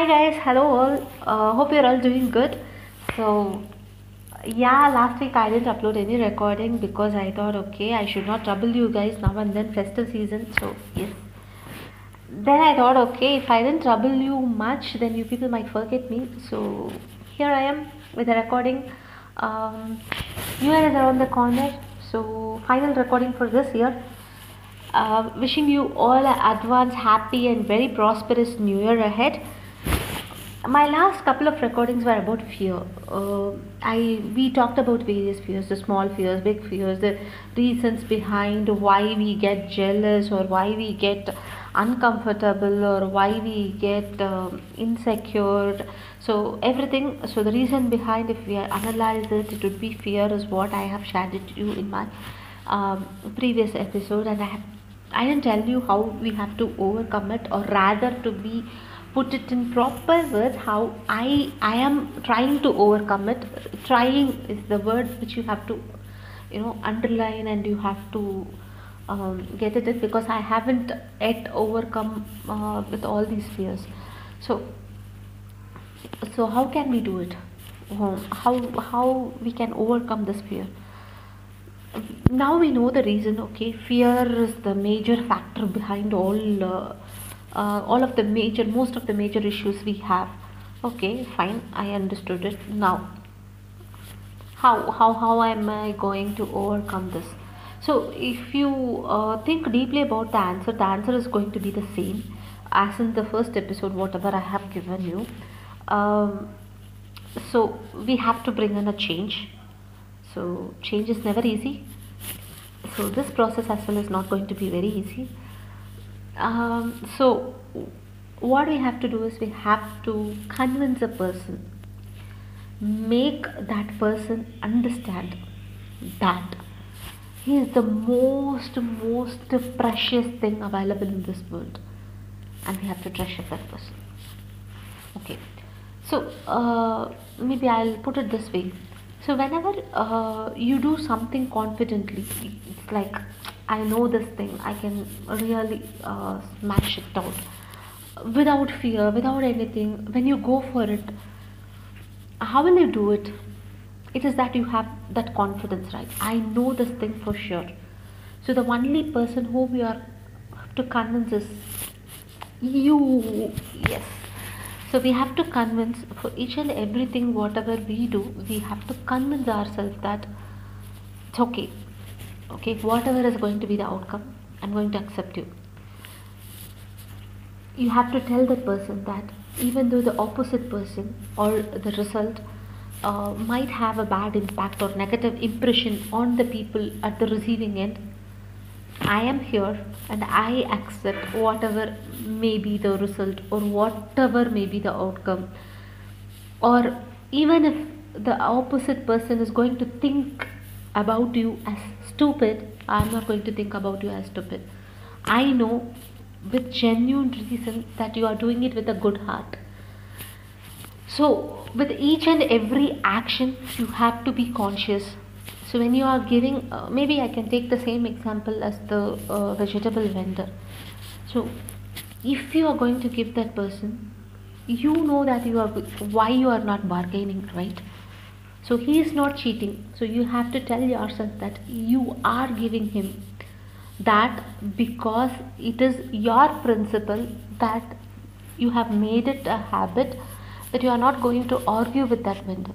Hi guys, hello all. Uh, hope you're all doing good. So, yeah, last week I didn't upload any recording because I thought, okay, I should not trouble you guys now and then festive season. So, yes. Then I thought, okay, if I didn't trouble you much, then you people might forget me. So, here I am with a recording. Um, New Year is around the corner. So, final recording for this year. Uh, wishing you all an advance happy and very prosperous new year ahead my last couple of recordings were about fear. Uh, i we talked about various fears the small fears big fears the reasons behind why we get jealous or why we get uncomfortable or why we get um, insecure. So everything so the reason behind if we analyze it it would be fear is what i have shared with you in my um, previous episode. And i have I didn't tell you how we have to overcome it, or rather, to be put it in proper words how I I am trying to overcome it. Trying is the word which you have to, you know, underline and you have to um, get it because I haven't yet overcome uh, with all these fears. So, so how can we do it? How how we can overcome this fear? now we know the reason okay fear is the major factor behind all uh, uh, all of the major most of the major issues we have. Okay fine i understood it. Now how how how am i going to overcome this? So if you uh, think deeply about the answer the answer is going to be the same as in the first episode whatever i have given you. Um, so we have to bring in a change. So change is never easy. So this process as well is not going to be very easy um, so what we have to do is we have to convince a person. Make that person understand that he is the most most precious thing available in this world. And we have to treasure that person. Okay. So uh, maybe i'll put it this way. So whenever uh, you do something confidently it's like i know this thing. I can really uh, smash it out. Without fear without anything when you go for it how will you do it? It is that you have that confidence right? I know this thing for sure. So the only person whom you are to convince is you yes. So we have to convince for each and everything whatever we do we have to convince ourselves that it's okay okay whatever is going to be the outcome i'm going to accept you you have to tell that person that even though the opposite person or the result uh, might have a bad impact or negative impression on the people at the receiving end I am here and I accept whatever may be the result or whatever may be the outcome. Or even if the opposite person is going to think about you as stupid, I am not going to think about you as stupid. I know with genuine reason that you are doing it with a good heart. So, with each and every action, you have to be conscious so when you are giving uh, maybe i can take the same example as the uh, vegetable vendor so if you are going to give that person you know that you are why you are not bargaining right so he is not cheating. So you have to tell yourself that you are giving him that because it is your principle that you have made it a habit that you are not going to argue with that vendor.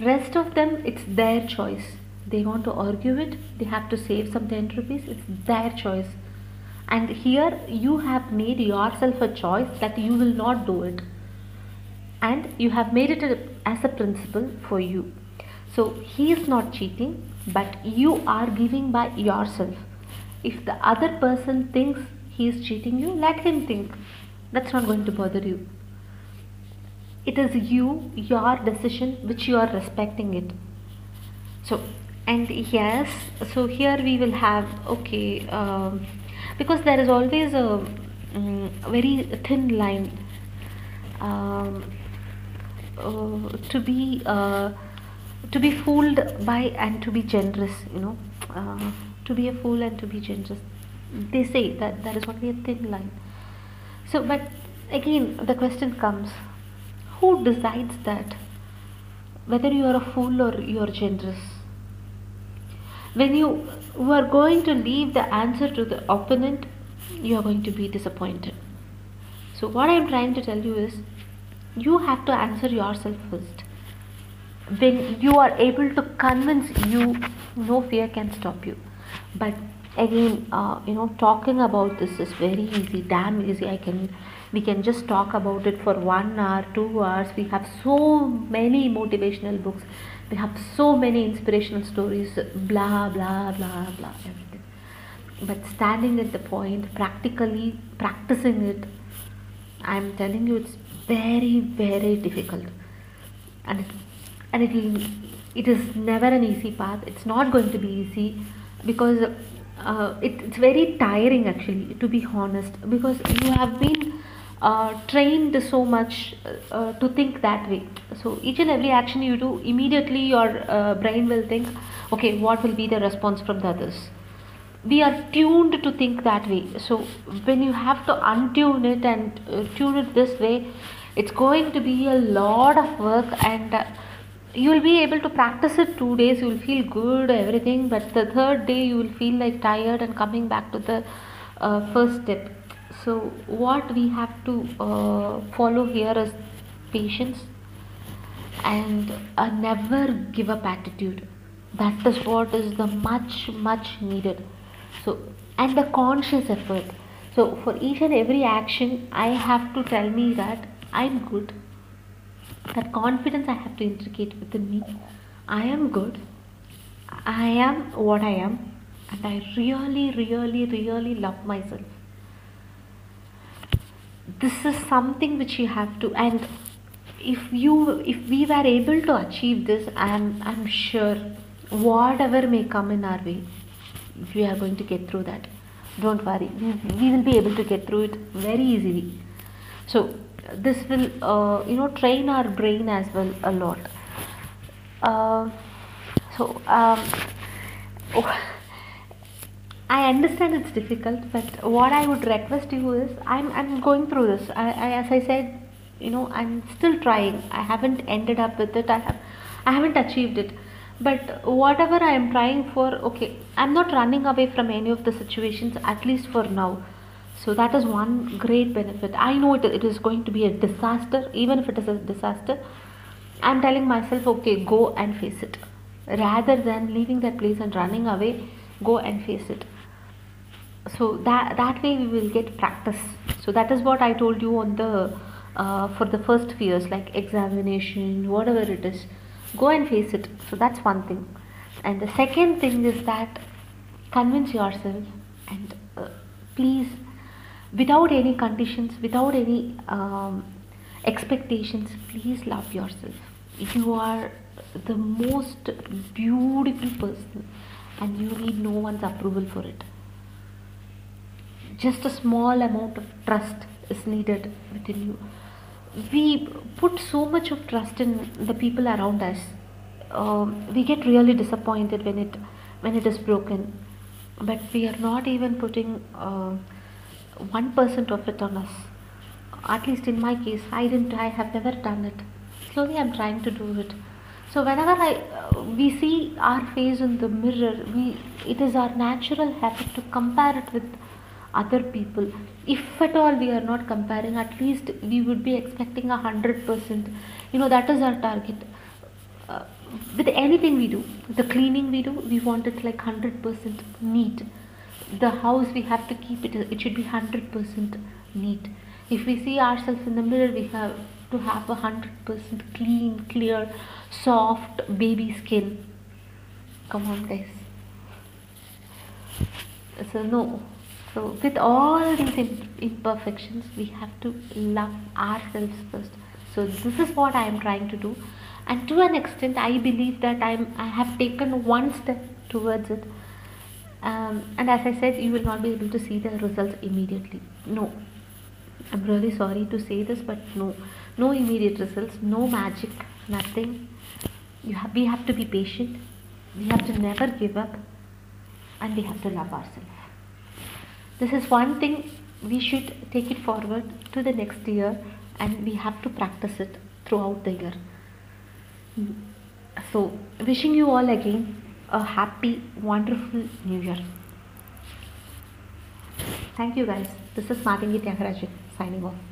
Rest of them it's their choice. They want to argue it. They have to save some 10 rupees. It's their choice. And here you have made yourself a choice that you will not do it. And you have made it a, as a principle for you. So he is not cheating but you are giving by yourself. If the other person thinks he is cheating you let him think. That's not going to bother you. It is you your decision which you are respecting it. So and yes so here we will have okay um, because there is always a um, very thin line. Um, to be uh, to be fooled by and to be generous you know. Uh, to be a fool and to be generous. They say that there is only a thin line. So but again the question comes who decides that? Whether you are a fool or you are generous. When you are going to leave the answer to the opponent you are going to be disappointed. So what i am trying to tell you is you have to answer yourself first. When you are able to convince you no fear can stop you. But again uh, you know talking about this is very easy damn easy. I can we can just talk about it for one hour two hours. We have so many motivational books. We have so many inspirational stories. Blah blah blah blah everything. But standing at the point practically practicing it i'm telling you it's very very difficult. And and it it is never an easy path. It's not going to be easy because uh, it, it's very tiring actually to be honest because you have been uh, trained so much uh, to think that way. So each and every action you do immediately your uh, brain will think okay what will be the response from the others? We are tuned to think that way. So when you have to untune it and uh, tune it this way it's going to be a lot of work and uh, you will be able to practice it two days you will feel good everything but the third day you will feel like tired and coming back to the uh, first step. So what we have to uh, follow here is patience and a never give up attitude. That is what is the much much needed. So and the conscious effort. So for each and every action i have to tell me that i'm good. That confidence i have to integrate within me. I am good. I am what i am. And i really really really love myself. This is something which you have to and if you if we were able to achieve this i'm i'm sure whatever may come in our way we are going to get through that. Don't worry. We will be able to get through it very easily. So this will uh, you know train our brain as well a lot uh, so um, oh, I understand it's difficult, but what I would request you is I'm I'm going through this. I, I as I said, you know, I'm still trying. I haven't ended up with it. I have I haven't achieved it but whatever i am trying for okay i'm not running away from any of the situations at least for now so that is one great benefit. I know it, it is going to be a disaster even if it is a disaster. I'm telling myself okay go and face it. Rather than leaving that place and running away go and face it. So that that way we will get practice. So that is what i told you on the uh, for the first fears like examination whatever it is. Go and face it. So that's one thing. And the second thing is that convince yourself and uh, please without any conditions without any um, expectations please love yourself. You are the most beautiful person and you need no one's approval for it. Just a small amount of trust is needed within you. We put so much of trust in the people around us um, we get really disappointed when it when it is broken. But we are not even putting uh, one percent of it on us. At least in my case i didn't i have never done it. Slowly i'm trying to do it. So whenever i uh, we see our face in the mirror we it is our natural habit to compare it with other people. If at all we are not comparing at least we would be expecting a hundred percent. You know that is our target. Uh, with anything we do the cleaning we do we want it like 100% neat the house we have to keep it. It should be 100% neat. If we see ourselves in the mirror we have to have a 100% clean clear soft baby skin. Come on guys. So no. So, with all these imperfections, we have to love ourselves first. So, this is what I am trying to do, and to an extent, I believe that I'm I have taken one step towards it. Um, and as I said, you will not be able to see the results immediately. No, I'm really sorry to say this, but no, no immediate results, no magic, nothing. You have, we have to be patient. We have to never give up, and we have to love ourselves this is one thing we should take it forward to the next year and we have to practice it throughout the year so wishing you all again a happy wonderful new year. Thank you guys. This is Madingi Tyagarajan signing off